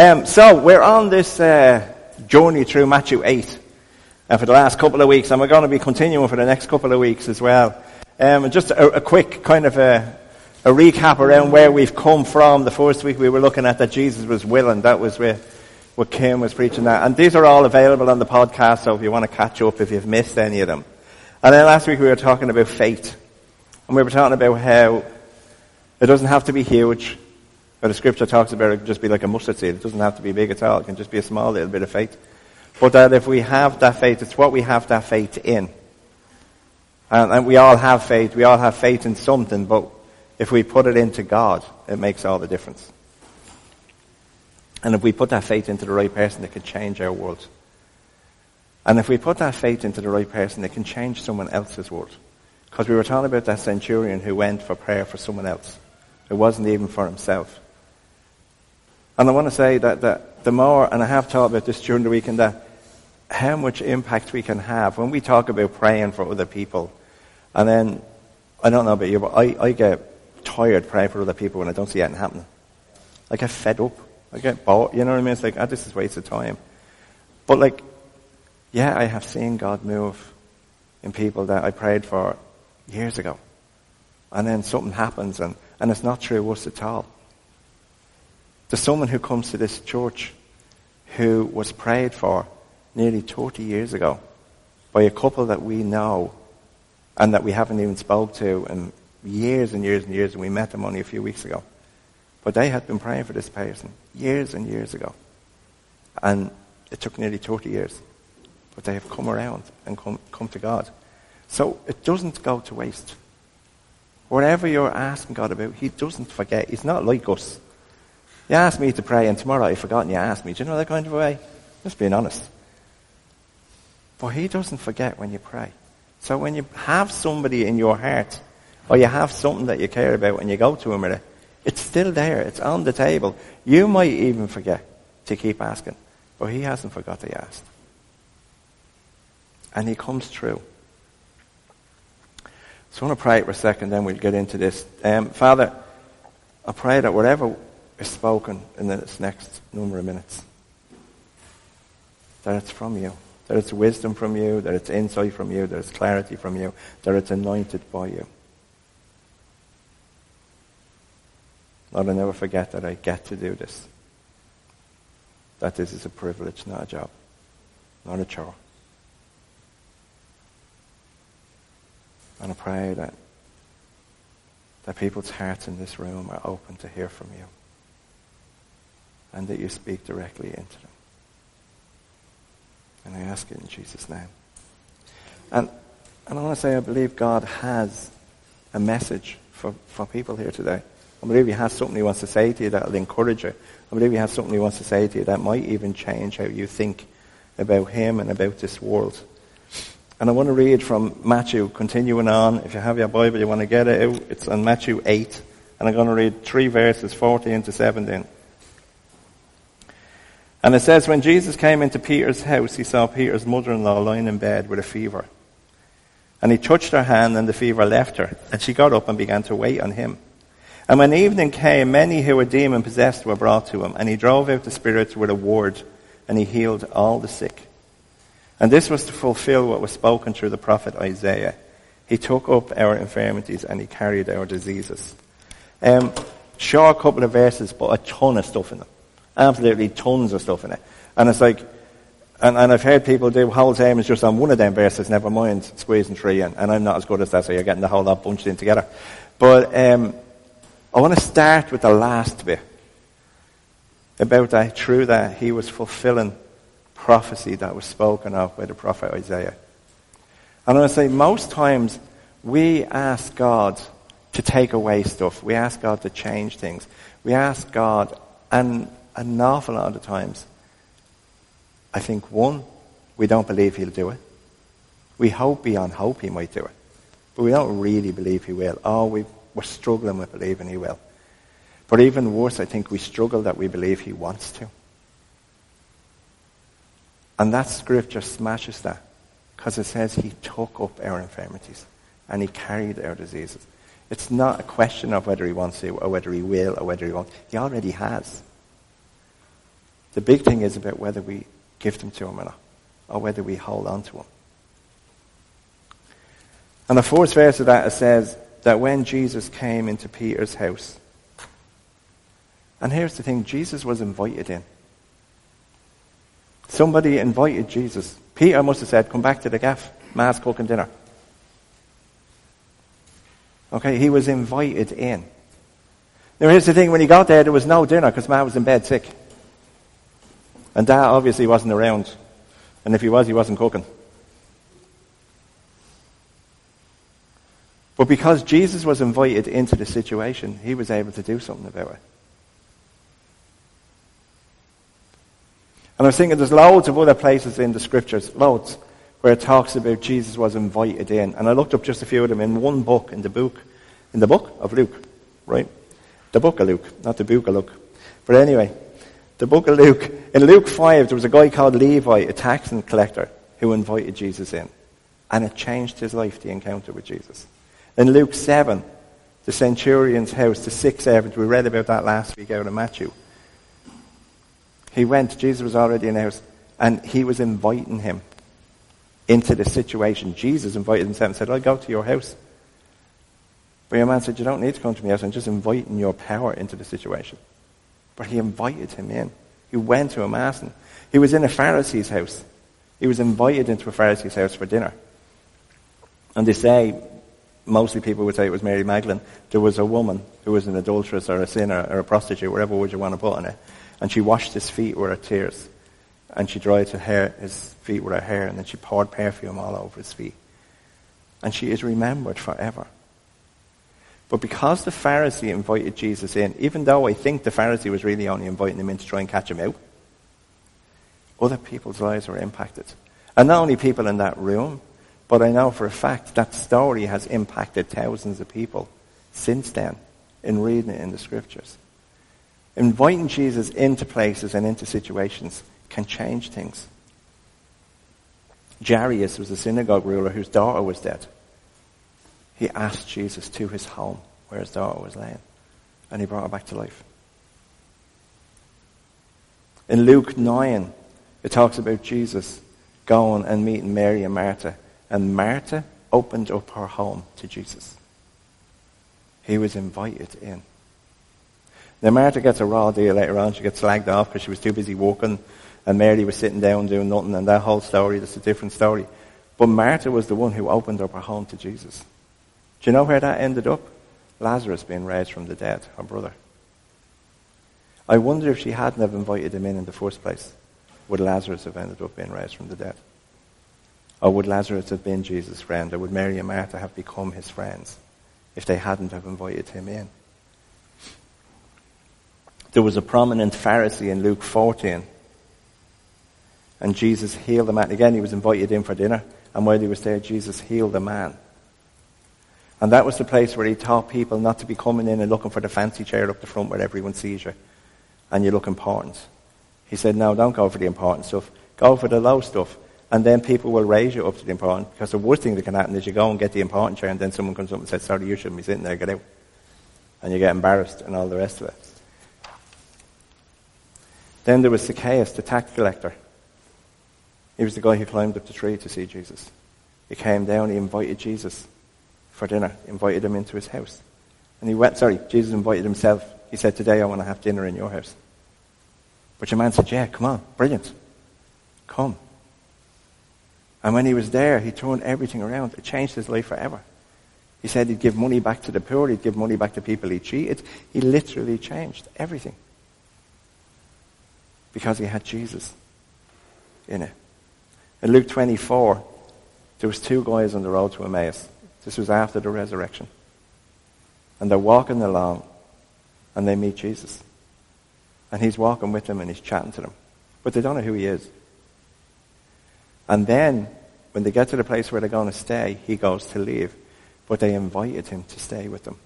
Um, so we're on this uh, journey through Matthew 8 uh, for the last couple of weeks, and we're going to be continuing for the next couple of weeks as well. Um, just a, a, quick kind of a, a, recap around where we've come from. The first week we were looking at that Jesus was willing. That was where, Kim was preaching that. And these are all available on the podcast, so if you want to catch up if you've missed any of them. And then last week we were talking about faith. And we were talking about how it doesn't have to be huge. But the scripture talks about it just be like a mustard seed. It doesn't have to be big at all. It can just be a small little bit of faith. But that if we have that faith, it's what we have that faith in. And, and we all have faith. We all have faith in something, but if we put it into God, it makes all the difference. And if we put that faith into the right person, it can change our world. And if we put that faith into the right person, it can change someone else's world. Because we were talking about that centurion who went for prayer for someone else. It wasn't even for himself. And I want to say that, that the more, and I have talked about this during the weekend, that how much impact we can have when we talk about praying for other people. And then, I don't know about you, but I, I get tired praying for other people when I don't see anything happening. I get fed up. I get bored. You know what I mean? It's like, oh, this is waste of time. But like, yeah, I have seen God move in people that I prayed for years ago. And then something happens and, and it's not true us at all. There's someone who comes to this church who was prayed for nearly 30 years ago by a couple that we know and that we haven't even spoke to in years and years and years, and we met them only a few weeks ago. But they had been praying for this person years and years ago. And it took nearly 30 years. But they have come around and come, come to God. So it doesn't go to waste. Whatever you're asking God about, He doesn't forget. He's not like us. You asked me to pray, and tomorrow I've forgotten you asked me. Do you know that kind of way? Just being honest. But He doesn't forget when you pray. So when you have somebody in your heart, or you have something that you care about, and you go to Him with it, it's still there. It's on the table. You might even forget to keep asking, but He hasn't forgot to ask. And He comes through. So I want to pray for a second, then we'll get into this. Um, Father, I pray that whatever is spoken in this next number of minutes. That it's from you. That it's wisdom from you, that it's insight from you, that it's clarity from you, that it's anointed by you. Lord, I never forget that I get to do this. That this is a privilege, not a job, not a chore. And I pray that, that people's hearts in this room are open to hear from you and that you speak directly into them. And I ask it in Jesus' name. And, and I want to say I believe God has a message for, for people here today. I believe he has something he wants to say to you that will encourage you. I believe he has something he wants to say to you that might even change how you think about him and about this world. And I want to read from Matthew, continuing on. If you have your Bible, you want to get it out. It's on Matthew 8. And I'm going to read three verses, 14 to 17. And it says, when Jesus came into Peter's house, he saw Peter's mother-in-law lying in bed with a fever. And he touched her hand and the fever left her. And she got up and began to wait on him. And when evening came, many who were demon possessed were brought to him. And he drove out the spirits with a word and he healed all the sick. And this was to fulfill what was spoken through the prophet Isaiah. He took up our infirmities and he carried our diseases. Um, a couple of verses, but a ton of stuff in them. Absolutely tons of stuff in it. And it's like, and, and I've heard people do whole sermons just on one of them verses, never mind squeezing three in. And I'm not as good as that, so you're getting the whole lot bunched in together. But um, I want to start with the last bit. About that, through that, he was fulfilling prophecy that was spoken of by the prophet Isaiah. And I say, most times we ask God to take away stuff. We ask God to change things. We ask God, and an awful lot of times, I think, one, we don't believe he'll do it. We hope beyond hope he might do it. But we don't really believe he will. Oh, we, we're struggling with believing he will. But even worse, I think we struggle that we believe he wants to. And that scripture smashes that. Because it says he took up our infirmities and he carried our diseases. It's not a question of whether he wants to or whether he will or whether he won't. He already has. The big thing is about whether we give them to him or not, or whether we hold on to him. And the fourth verse of that it says that when Jesus came into Peter's house, and here's the thing, Jesus was invited in. Somebody invited Jesus. Peter must have said, come back to the gaff. Ma's cooking dinner. Okay, he was invited in. Now here's the thing, when he got there, there was no dinner because Ma was in bed sick. And Dad obviously wasn't around. And if he was, he wasn't cooking. But because Jesus was invited into the situation, he was able to do something about it. And I was thinking there's loads of other places in the scriptures, loads, where it talks about Jesus was invited in. And I looked up just a few of them in one book, in the book, in the book of Luke, right? The book of Luke, not the book of Luke. But anyway, the book of Luke, in Luke 5, there was a guy called Levi, a tax and collector, who invited Jesus in. And it changed his life, the encounter with Jesus. In Luke 7, the centurion's house, the sick servant, we read about that last week out of Matthew. He went, Jesus was already in the house, and he was inviting him into the situation. Jesus invited himself and said, I'll go to your house. But your man said, You don't need to come to my house. I'm just inviting your power into the situation. But he invited him in. He went to a mass. and He was in a Pharisee's house. He was invited into a Pharisee's house for dinner. And they say, mostly people would say it was Mary Magdalene. There was a woman who was an adulteress or a sinner or a prostitute, whatever word you want to put on it. And she washed his feet with her tears. And she dried her hair, his feet with her hair, and then she poured perfume all over his feet. And she is remembered forever. But because the Pharisee invited Jesus in, even though I think the Pharisee was really only inviting him in to try and catch him out, other people's lives were impacted. And not only people in that room, but I know for a fact that story has impacted thousands of people since then in reading it in the scriptures. Inviting Jesus into places and into situations can change things. Jairus was a synagogue ruler whose daughter was dead. He asked Jesus to his home where his daughter was laying, and he brought her back to life. In Luke 9, it talks about Jesus going and meeting Mary and Martha and Martha opened up her home to Jesus. He was invited in. Now Martha gets a raw deal later on. She gets slagged off because she was too busy walking, and Mary was sitting down doing nothing and that whole story, that's a different story. But Martha was the one who opened up her home to Jesus. Do you know where that ended up? Lazarus being raised from the dead, her brother. I wonder if she hadn't have invited him in in the first place, would Lazarus have ended up being raised from the dead? Or would Lazarus have been Jesus' friend? Or would Mary and Martha have become his friends if they hadn't have invited him in? There was a prominent Pharisee in Luke 14. And Jesus healed the man. Again, he was invited in for dinner. And while he was there, Jesus healed the man. And that was the place where he taught people not to be coming in and looking for the fancy chair up the front where everyone sees you. And you look important. He said, no, don't go for the important stuff. Go for the low stuff and then people will raise you up to the important. Because the worst thing that can happen is you go and get the important chair, and then someone comes up and says, "Sorry, you shouldn't be sitting there. Get out." And you get embarrassed and all the rest of it. Then there was Zacchaeus, the tax collector. He was the guy who climbed up the tree to see Jesus. He came down. He invited Jesus for dinner. Invited him into his house, and he went. Sorry, Jesus invited himself. He said, "Today I want to have dinner in your house." But your man said, "Yeah, come on, brilliant, come." And when he was there, he turned everything around. It changed his life forever. He said he'd give money back to the poor, he'd give money back to people he cheated. He literally changed everything. Because he had Jesus in it. In Luke 24, there was two guys on the road to Emmaus. This was after the resurrection. And they're walking along and they meet Jesus. And he's walking with them and he's chatting to them. But they don't know who he is. And then, when they get to the place where they're going to stay, he goes to leave. But they invited him to stay with them.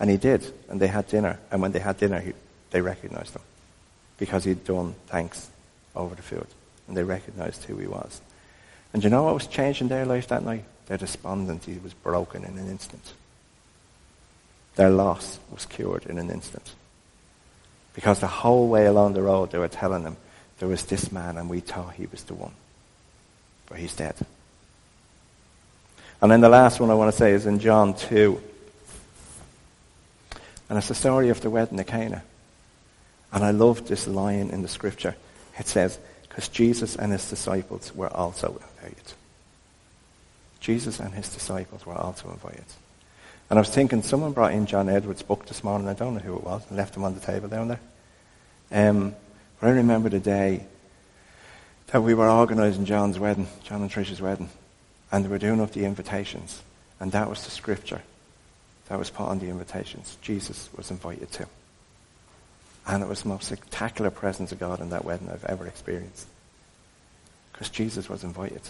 And he did. And they had dinner. And when they had dinner, he, they recognized him. Because he'd done thanks over the food. And they recognized who he was. And you know what was changed in their life that night? Their despondency was broken in an instant. Their loss was cured in an instant. Because the whole way along the road they were telling them, there was this man and we thought he was the one. But he's dead. And then the last one I want to say is in John 2. And it's the story of the wedding at Cana. And I love this line in the scripture. It says, because Jesus and his disciples were also invited. Jesus and his disciples were also invited. And I was thinking, someone brought in John Edwards' book this morning. I don't know who it was. and left him on the table down there. Um, but I remember the day that we were organising John's wedding, John and Tricia's wedding, and they were doing up the invitations. And that was the scripture that was put on the invitations. Jesus was invited to. And it was the most spectacular presence of God in that wedding I've ever experienced. Because Jesus was invited.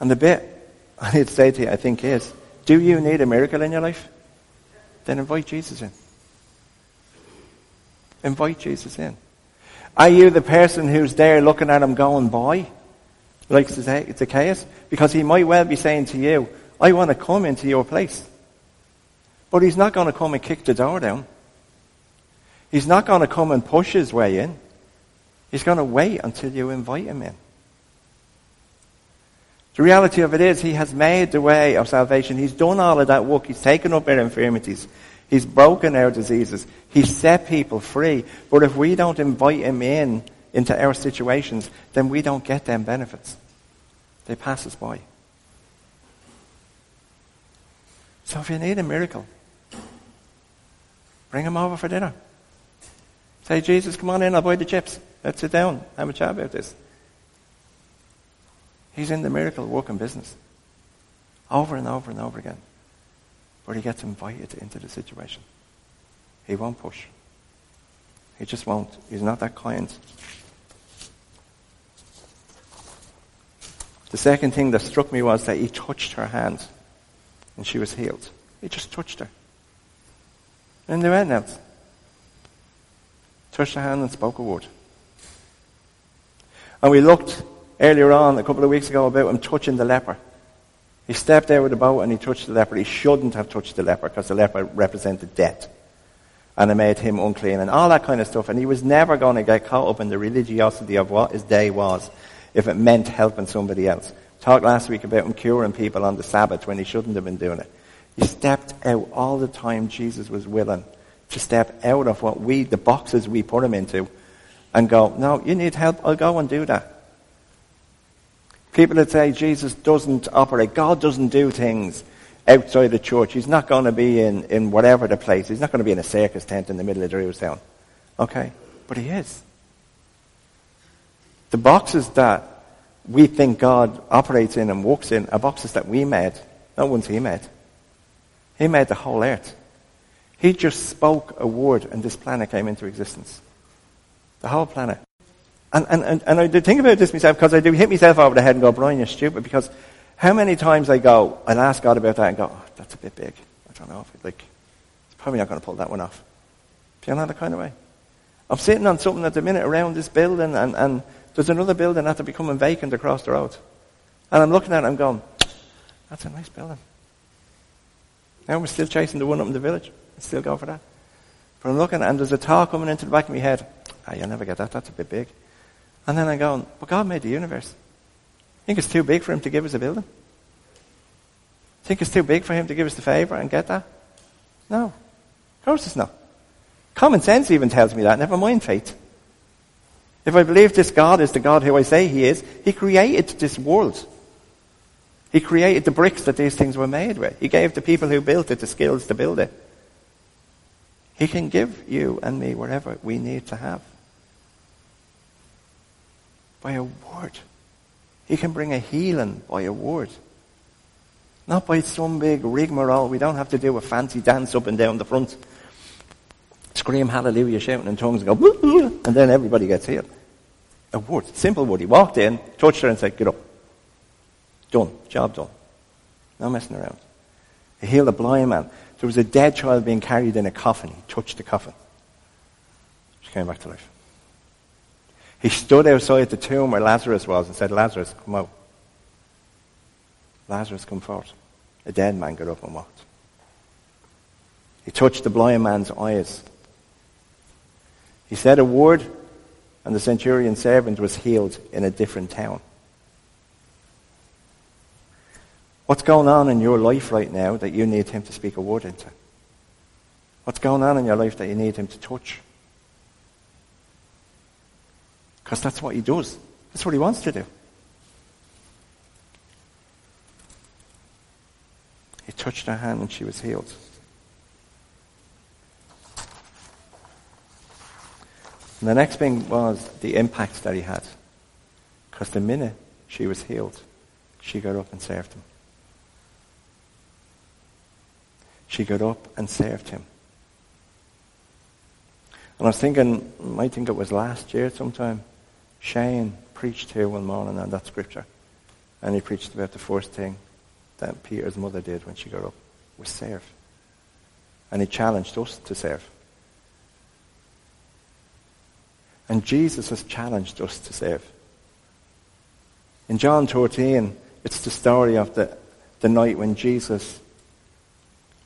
And the bit I need to say to you, I think, is do you need a miracle in your life? Then invite Jesus in. Invite Jesus in. Are you the person who's there looking at him going by? Like Zacchaeus? Because he might well be saying to you, I want to come into your place. But he's not going to come and kick the door down. He's not going to come and push his way in. He's going to wait until you invite him in. The reality of it is, he has made the way of salvation. He's done all of that work. He's taken up our infirmities. He's broken our diseases. He's set people free. But if we don't invite him in into our situations, then we don't get them benefits. They pass us by. So if you need a miracle, bring him over for dinner. Say, Jesus, come on in, I'll buy the chips. Let's sit down, have a chat about this. He's in the miracle working business. Over and over and over again. But he gets invited into the situation. He won't push. He just won't. He's not that kind. The second thing that struck me was that he touched her hand and she was healed. He just touched her. And they went else. Touched her hand and spoke a word. And we looked earlier on, a couple of weeks ago, about him touching the leper. He stepped out with the boat and he touched the leper. He shouldn't have touched the leper because the leper represented death. And it made him unclean and all that kind of stuff. And he was never going to get caught up in the religiosity of what his day was if it meant helping somebody else. Talked last week about him curing people on the Sabbath when he shouldn't have been doing it. He stepped out all the time Jesus was willing to step out of what we, the boxes we put him into, and go, no, you need help, I'll go and do that. People that say Jesus doesn't operate, God doesn't do things outside the church. He's not going to be in, in whatever the place. He's not going to be in a circus tent in the middle of Jerusalem. Okay? But he is. The boxes that we think God operates in and walks in are boxes that we made, not ones he made. He made the whole earth. He just spoke a word and this planet came into existence. The whole planet. And, and, and, and I did think about this myself because I do hit myself over the head and go, Brian, you're stupid. Because how many times I go, I'll ask God about that and go, oh, that's a bit big. I don't know if it, like, it's probably not going to pull that one off. Do you know that kind of way? I'm sitting on something at the minute around this building and, and there's another building that's becoming vacant across the road. And I'm looking at it and I'm going, that's a nice building. Now we're still chasing the one up in the village. I still go for that. But I'm looking and there's a thought coming into the back of my head. Ah, you'll never get that. That's a bit big. And then I'm going, but God made the universe. Think it's too big for him to give us a building? Think it's too big for him to give us the favor and get that? No. Of course it's not. Common sense even tells me that, never mind faith. If I believe this God is the God who I say he is, he created this world. He created the bricks that these things were made with. He gave the people who built it the skills to build it. He can give you and me whatever we need to have by a word. He can bring a healing by a word. Not by some big rigmarole. We don't have to do a fancy dance up and down the front. Scream hallelujah, shouting in tongues, and go, and then everybody gets healed. A word. Simple word. He walked in, touched her, and said, Get up. Done. Job done. No messing around. He healed a blind man. There was a dead child being carried in a coffin. He touched the coffin. She came back to life. He stood outside the tomb where Lazarus was and said, Lazarus, come out. Lazarus, come forth. A dead man got up and walked. He touched the blind man's eyes. He said a word, and the centurion's servant was healed in a different town. What's going on in your life right now that you need him to speak a word into? What's going on in your life that you need him to touch? Because that's what he does. That's what he wants to do. He touched her hand and she was healed. And the next thing was the impact that he had. Because the minute she was healed, she got up and served him. She got up and served him. And I was thinking, I think it was last year sometime, Shane preached here one morning on that scripture. And he preached about the first thing that Peter's mother did when she got up, was serve. And he challenged us to serve. And Jesus has challenged us to serve. In John 13, it's the story of the, the night when Jesus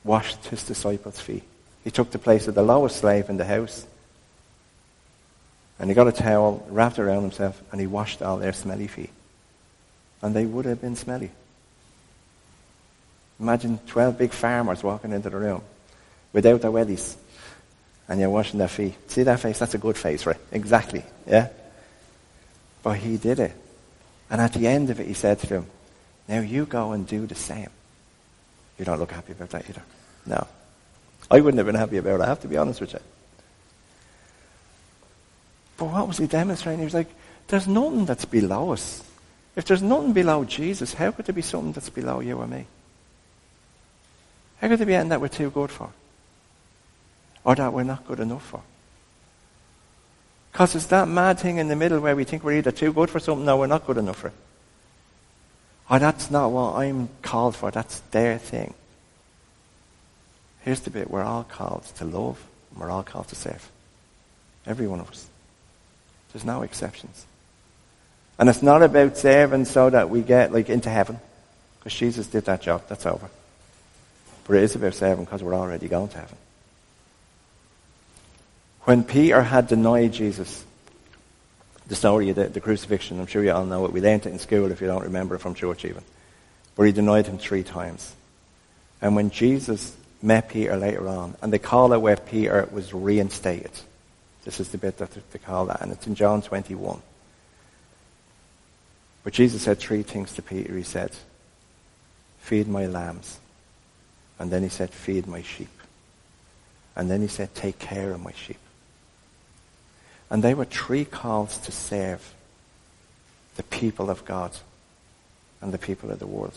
washed his disciples' feet. He took the place of the lowest slave in the house. And he got a towel, wrapped around himself, and he washed all their smelly feet. And they would have been smelly. Imagine 12 big farmers walking into the room without their wellies. And you're washing their feet. See that face? That's a good face, right? Exactly. Yeah? But he did it. And at the end of it, he said to them, Now you go and do the same. You don't look happy about that either. No. I wouldn't have been happy about it, I have to be honest with you. But what was he demonstrating? He was like, there's nothing that's below us. If there's nothing below Jesus, how could there be something that's below you or me? How could there be anything that we're too good for? Or that we're not good enough for? Because it's that mad thing in the middle where we think we're either too good for something or we're not good enough for it. Or that's not what I'm called for. That's their thing. Here's the bit. We're all called to love. And we're all called to serve. Every one of us. There's no exceptions. And it's not about serving so that we get like into heaven. Because Jesus did that job. That's over. But it is about serving because we're already going to heaven. When Peter had denied Jesus, the story of the, the, crucifixion. I'm sure you all know it. We learned it in school if you don't remember it from church even. But he denied him three times. And when Jesus met Peter later on, and they call it where Peter was reinstated. This is the bit that they call that, and it's in John 21. But Jesus said three things to Peter. He said, feed my lambs. And then he said, feed my sheep. And then he said, take care of my sheep. And they were three calls to serve the people of God and the people of the world.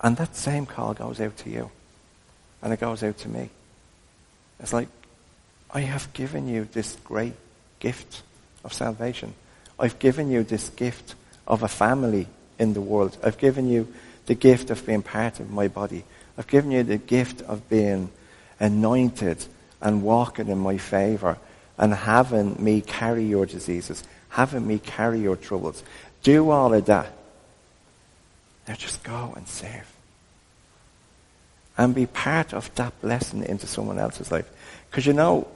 And that same call goes out to you. And it goes out to me. It's like, I have given you this great gift of salvation. I've given you this gift of a family in the world. I've given you the gift of being part of my body. I've given you the gift of being anointed and walking in my favor and having me carry your diseases, having me carry your troubles. Do all of that. Now just go and serve. And be part of that blessing into someone else's life. Because you know,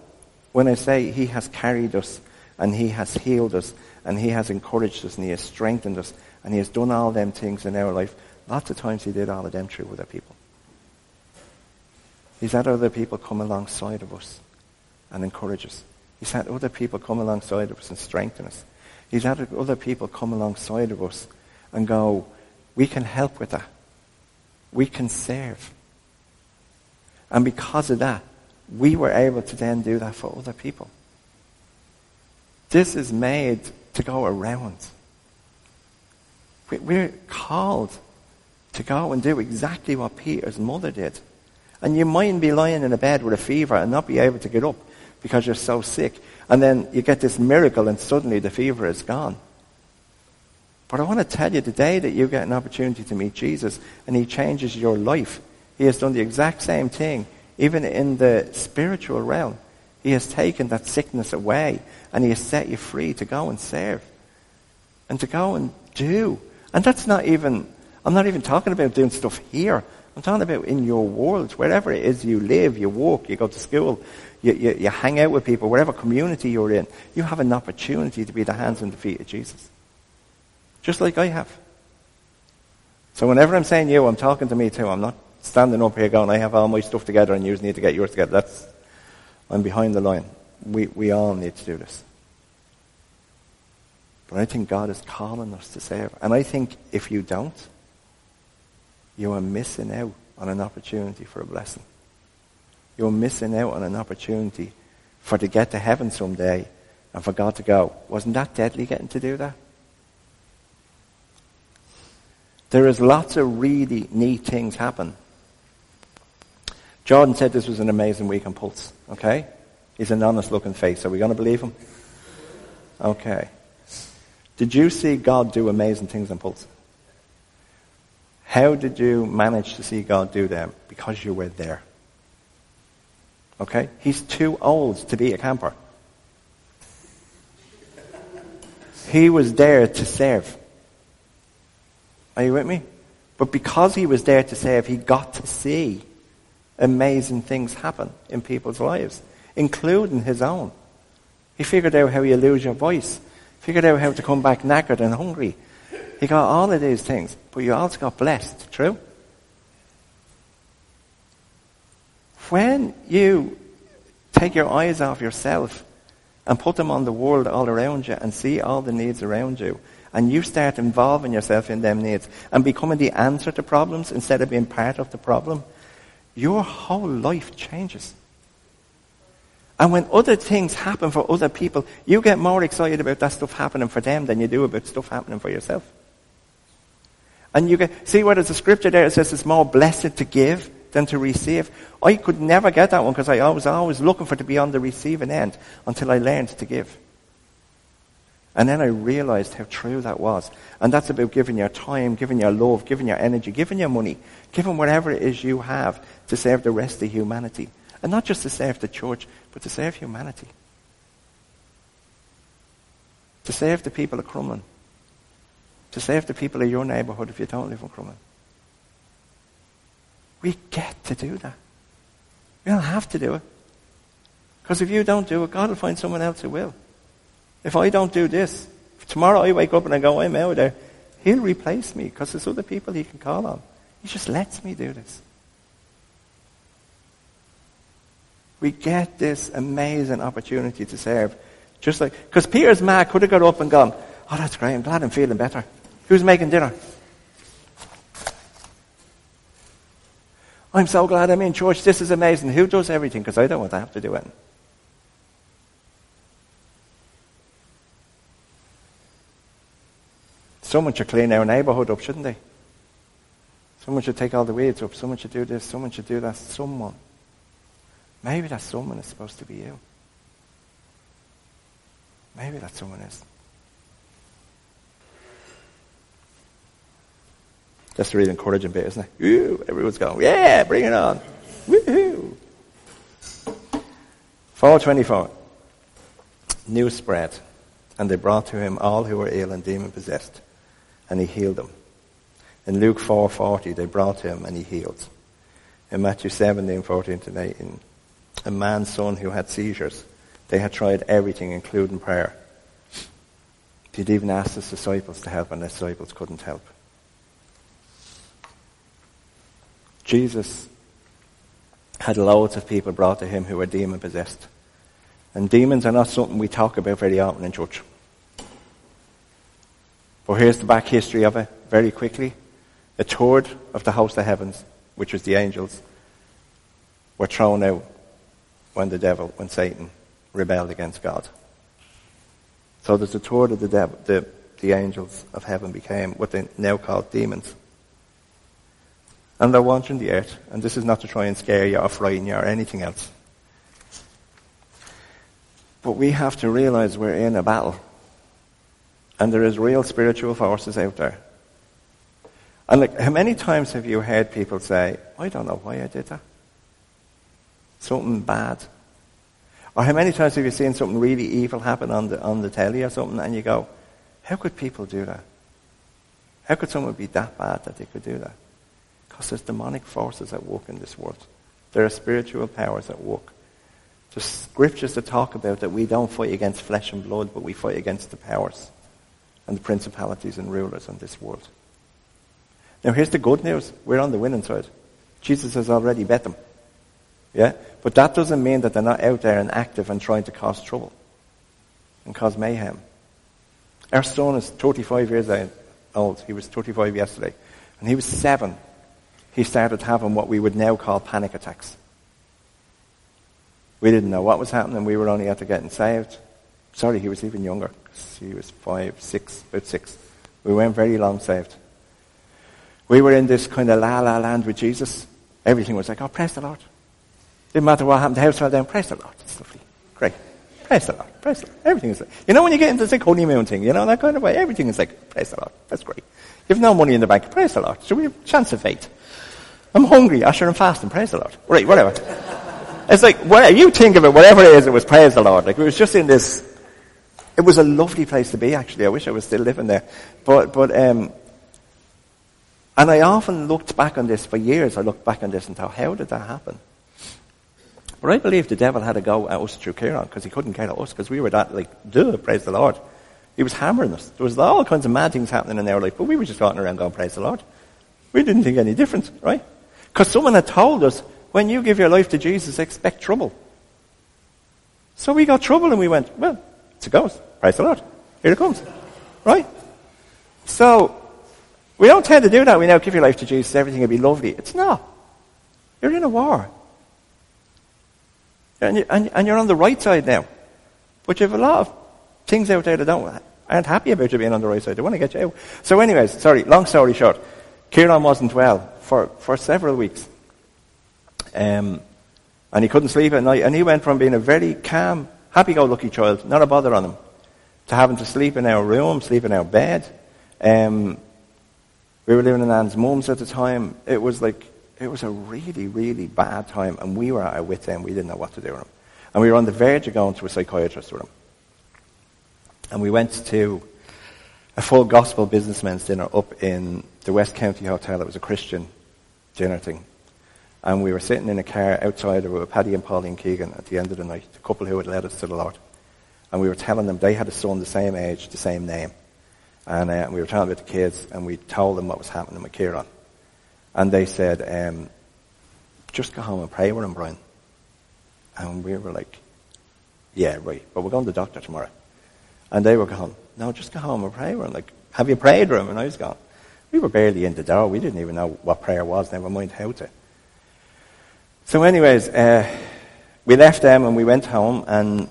when I say He has carried us and He has healed us and He has encouraged us and He has strengthened us and He has done all them things in our life, lots of times He did all of them through other people. He's had other people come alongside of us and encourage us. He's had other people come alongside of us and strengthen us. He's had other people come alongside of us and go, we can help with that. We can serve. And because of that, we were able to then do that for other people. This is made to go around. We're called to go and do exactly what Peter's mother did. And you mightn't be lying in a bed with a fever and not be able to get up because you're so sick. And then you get this miracle and suddenly the fever is gone. But I want to tell you, today that you get an opportunity to meet Jesus and he changes your life, he has done the exact same thing, even in the spiritual realm. He has taken that sickness away and he has set you free to go and serve and to go and do. And that's not even, I'm not even talking about doing stuff here. I'm talking about in your world, wherever it is you live, you walk, you go to school, you, you, you hang out with people, whatever community you're in, you have an opportunity to be the hands and the feet of Jesus. Just like I have. So whenever I'm saying you, I'm talking to me too. I'm not standing up here going, I have all my stuff together and you need to get yours together. That's, I'm behind the line. We, we all need to do this. But I think God is calling us to serve. And I think if you don't, you are missing out on an opportunity for a blessing. You're missing out on an opportunity for to get to heaven someday and for God to go, wasn't that deadly getting to do that? There is lots of really neat things happen. Jordan said this was an amazing week on Pulse, okay? He's an honest looking face. Are we going to believe him? Okay. Did you see God do amazing things on Pulse? How did you manage to see God do them? Because you were there. Okay? He's too old to be a camper. He was there to serve. Are you with me? But because he was there to serve, he got to see amazing things happen in people's lives, including his own. He figured out how you lose your voice, figured out how to come back knackered and hungry. He got all of these things, but you also got blessed. True? When you take your eyes off yourself and put them on the world all around you and see all the needs around you, and you start involving yourself in them needs and becoming the answer to problems instead of being part of the problem, your whole life changes. And when other things happen for other people, you get more excited about that stuff happening for them than you do about stuff happening for yourself. And you get, see where there's a scripture there that says it's more blessed to give than to receive. I could never get that one because I was always looking for to be on the receiving end until I learned to give. And then I realized how true that was. And that's about giving your time, giving your love, giving your energy, giving your money, giving whatever it is you have to serve the rest of humanity. And not just to serve the church, but to serve humanity. To serve the people of Crumlin. To serve the people of your neighbourhood if you don't live in Crumlin. We get to do that. We don't have to do it. Because if you don't do it, God will find someone else who will. If I don't do this, tomorrow I wake up and I go, I'm out there, he'll replace me because there's other people he can call on. He just lets me do this. We get this amazing opportunity to serve. Just like, because Peter's man could have got up and gone, oh, that's great, I'm glad I'm feeling better. Who's making dinner? I'm so glad I'm in church. This is amazing. Who does everything? Because I don't want to have to do it. Someone should clean our neighborhood up, shouldn't they? Someone should take all the weeds up. Someone should do this. Someone should do that. Someone. Maybe that someone is supposed to be you. Maybe that someone is. That's the really encouraging bit, isn't it? Ooh, everyone's going, yeah, bring it on. Woohoo! 424. News spread, and they brought to him all who were ill and demon possessed and he healed them. In Luke 4.40, they brought him and he healed. In Matthew 17, 14 to 18, a man's son who had seizures, they had tried everything, including prayer. He'd even asked his disciples to help, and the disciples couldn't help. Jesus had loads of people brought to him who were demon possessed. And demons are not something we talk about very often in church. Well, here's the back history of it very quickly. A third of the host of heavens, which was the angels, were thrown out when the devil, when Satan rebelled against God. So there's a third of the, devil, the, the angels of heaven became what they now call demons. And they're wandering the earth, and this is not to try and scare you or frighten you or anything else. But we have to realize we're in a battle. And there is real spiritual forces out there. And like, how many times have you heard people say, I don't know why I did that? Something bad. Or how many times have you seen something really evil happen on the, on the telly or something and you go, how could people do that? How could someone be that bad that they could do that? Because there's demonic forces at work in this world. There are spiritual powers at work. There's scriptures that talk about that we don't fight against flesh and blood, but we fight against the powers and the principalities and rulers in this world. Now here's the good news. We're on the winning side. Jesus has already bet them. Yeah? But that doesn't mean that they're not out there and active and trying to cause trouble and cause mayhem. Our son is 35 years old. He was 35 yesterday. And he was seven. He started having what we would now call panic attacks. We didn't know what was happening. We were only after getting saved. Sorry, he was even younger. He was five, six, about six. We weren't very long saved. We were in this kind of la la land with Jesus. Everything was like, oh, praise the Lord. Didn't matter what happened, the house fell down, praise the Lord. It's lovely. Great. Praise the Lord. Praise the Lord. Everything is like, you know when you get into this like honeymoon thing, you know, that kind of way, everything is like, praise the Lord. That's great. You have no money in the bank, praise the Lord. So we have a chance of faith. I'm hungry, Usher and fasting, praise the Lord. Right, whatever. it's like, whatever, you think of it, whatever it is, it was praise the Lord. Like, it was just in this, it was a lovely place to be, actually. I wish I was still living there. But, but, um, and I often looked back on this for years. I looked back on this and thought, how did that happen? But I believe the devil had a go at us through Kieran because he couldn't get at us because we were that like, duh, praise the Lord. He was hammering us. There was all kinds of mad things happening in our life, but we were just walking around going, praise the Lord. We didn't think any different, right? Because someone had told us, when you give your life to Jesus, expect trouble. So we got trouble and we went, well, it's a ghost. Praise the Lord. Here it comes. Right? So, we don't tend to do that. We now give your life to Jesus, everything will be lovely. It's not. You're in a war. And, you, and, and you're on the right side now. But you have a lot of things out there that don't, aren't happy about you being on the right side. They want to get you out. So anyways, sorry, long story short. Kieran wasn't well for, for several weeks. Um, and he couldn't sleep at night. And he went from being a very calm, happy-go-lucky child, not a bother on him, to having to sleep in our room, sleep in our bed. Um, we were living in Anne's mum's at the time. It was like it was a really, really bad time, and we were at our wits' end. We didn't know what to do with him. And we were on the verge of going to a psychiatrist with him. And we went to a full gospel businessman's dinner up in the West County Hotel. It was a Christian dinner thing. And we were sitting in a car outside with Paddy and Pauline Keegan at the end of the night, the couple who had led us to the Lord. And we were telling them they had a son the same age, the same name. And uh, we were telling about the kids, and we told them what was happening with Kieran. And they said, um, just go home and pray with him, Brian. And we were like, yeah, right, but we're going to the doctor tomorrow. And they were going, no, just go home and pray with him. Like, have you prayed with him? And I was going, we were barely in the door. We didn't even know what prayer was, never mind how to. So anyways, uh, we left them and we went home and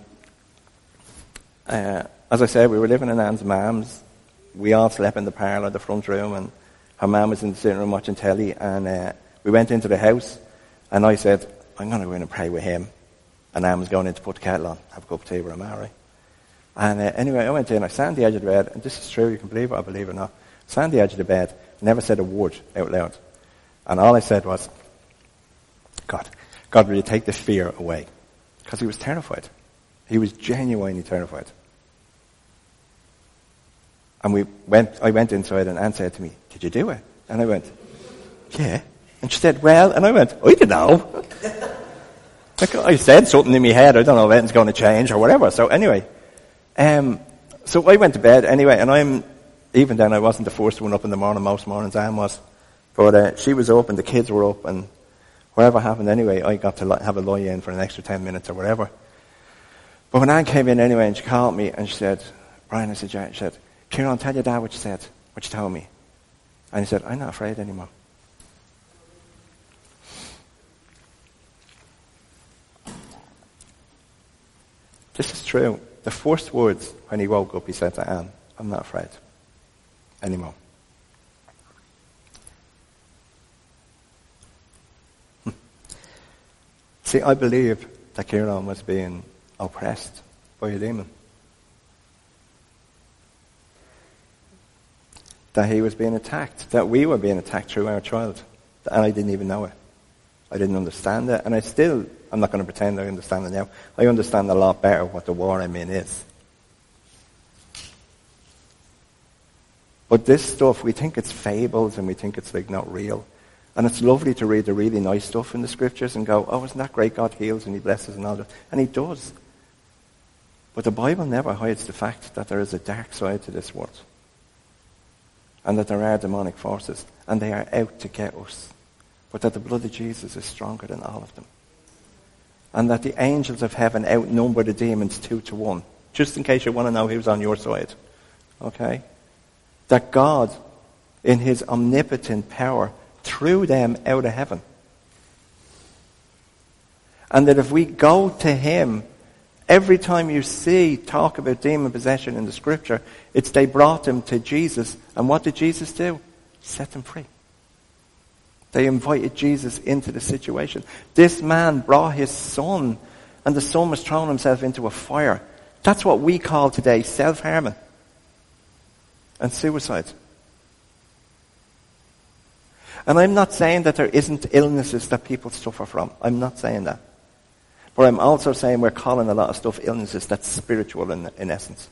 uh, as I said, we were living in Anne's mom's. We all slept in the parlour, the front room, and her mum was in the sitting room watching telly, and uh, we went into the house, and I said, I'm going to go in and pray with him. And Anne was going in to put the kettle on, have a cup of tea with him, right? And uh, anyway, I went in, I sat on the edge of the bed, and this is true, you can believe it or believe it or not. I sat on the edge of the bed, never said a word out loud. And all I said was, God, God, will you take the fear away? Because he was terrified. He was genuinely terrified. And we went, I went inside and Anne said to me, did you do it? And I went, yeah. And she said, well, and I went, I don't know. like I said something in my head, I don't know if anything's going to change or whatever. So anyway, um, so I went to bed anyway, and I'm, even then I wasn't the first one up in the morning, most mornings Anne was. But uh, she was up and the kids were up and whatever happened anyway, I got to have a lie in for an extra 10 minutes or whatever. But when Anne came in anyway and she called me and she said, Brian, I said, yeah, she said, Kieran, tell your dad what you said, what you told me. And he said, I'm not afraid anymore. This is true. The first words when he woke up, he said to Anne, I'm not afraid anymore. See, I believe that Kieran was being oppressed by a demon. That he was being attacked, that we were being attacked through our child. And I didn't even know it. I didn't understand it. And I still, I'm not going to pretend I understand it now. I understand a lot better what the war I'm in is. But this stuff, we think it's fables and we think it's like not real. And it's lovely to read the really nice stuff in the scriptures and go, oh, isn't that great? God heals and he blesses and all that. And he does. But the Bible never hides the fact that there is a dark side to this world. And that there are demonic forces. And they are out to get us. But that the blood of Jesus is stronger than all of them. And that the angels of heaven outnumber the demons two to one. Just in case you want to know who's on your side. Okay? That God, in his omnipotent power, threw them out of heaven. And that if we go to him, every time you see talk about demon possession in the scripture, it's they brought him to Jesus. And what did Jesus do? Set them free. They invited Jesus into the situation. This man brought his son, and the son was throwing himself into a fire. That's what we call today self-harming and suicide. And I'm not saying that there isn't illnesses that people suffer from. I'm not saying that. But I'm also saying we're calling a lot of stuff illnesses that's spiritual in, in essence.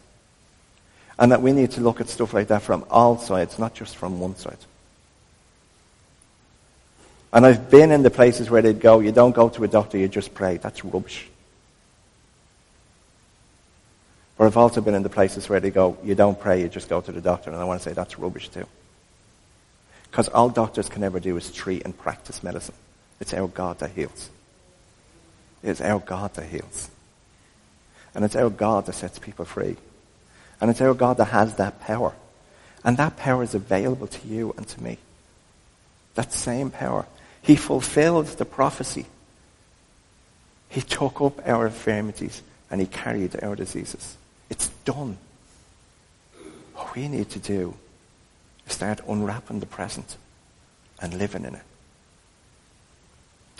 And that we need to look at stuff like that from all sides, not just from one side. And I've been in the places where they'd go, you don't go to a doctor, you just pray. That's rubbish. But I've also been in the places where they go, you don't pray, you just go to the doctor. And I want to say that's rubbish too. Because all doctors can ever do is treat and practice medicine. It's our God that heals. It's our God that heals. And it's our God that sets people free. And it's our God that has that power. And that power is available to you and to me. That same power. He fulfilled the prophecy. He took up our infirmities and he carried our diseases. It's done. What we need to do is start unwrapping the present and living in it.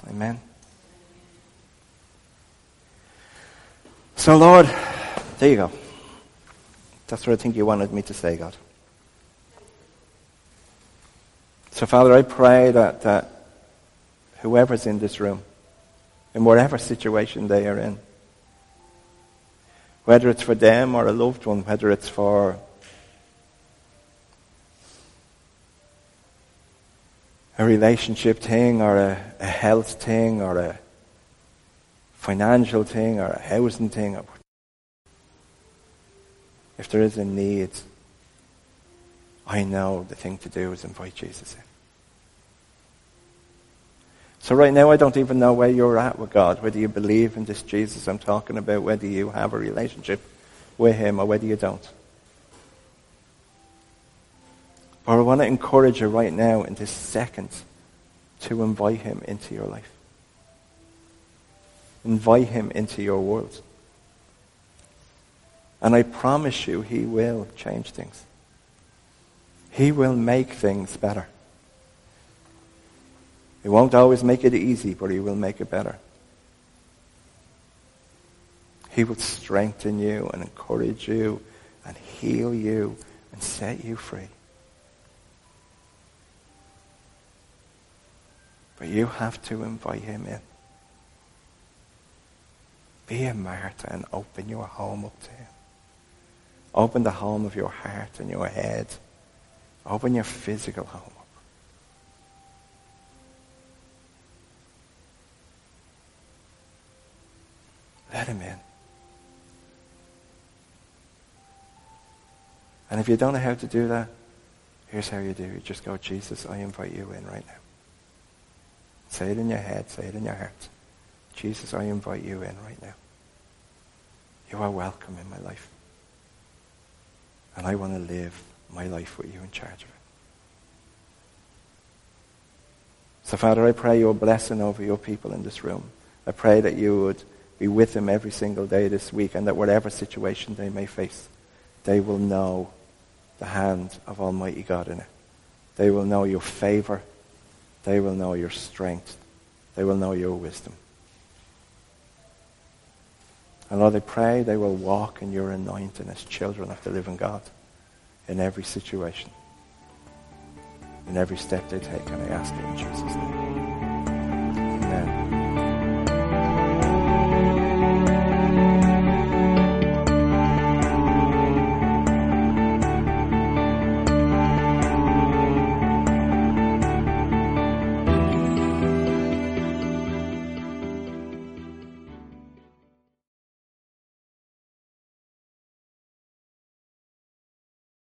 Amen. So, Lord, there you go. That's what I think you wanted me to say, God. So, Father, I pray that, that whoever's in this room, in whatever situation they are in, whether it's for them or a loved one, whether it's for a relationship thing or a, a health thing or a financial thing or a housing thing. If there is a need, I know the thing to do is invite Jesus in. So right now, I don't even know where you're at with God, whether you believe in this Jesus I'm talking about, whether you have a relationship with Him or whether you don't. But I want to encourage you right now in this second to invite Him into your life. Invite Him into your world. And I promise you, He will change things. He will make things better. He won't always make it easy, but He will make it better. He will strengthen you and encourage you and heal you and set you free. But you have to invite Him in. Be a Martha and open your home up to Him. Open the home of your heart and your head. Open your physical home. up. Let him in. And if you don't know how to do that, here's how you do. You just go, Jesus, I invite you in right now. Say it in your head, say it in your heart. Jesus, I invite you in right. You are welcome in my life. And I want to live my life with you in charge of it. So, Father, I pray your blessing over your people in this room. I pray that you would be with them every single day this week, and that whatever situation they may face, they will know the hand of Almighty God in it. They will know your favor. They will know your strength. They will know your wisdom. And Lord, I pray they will walk in your anointing as children of the living God in every situation, in every step they take. And I ask it in Jesus' name.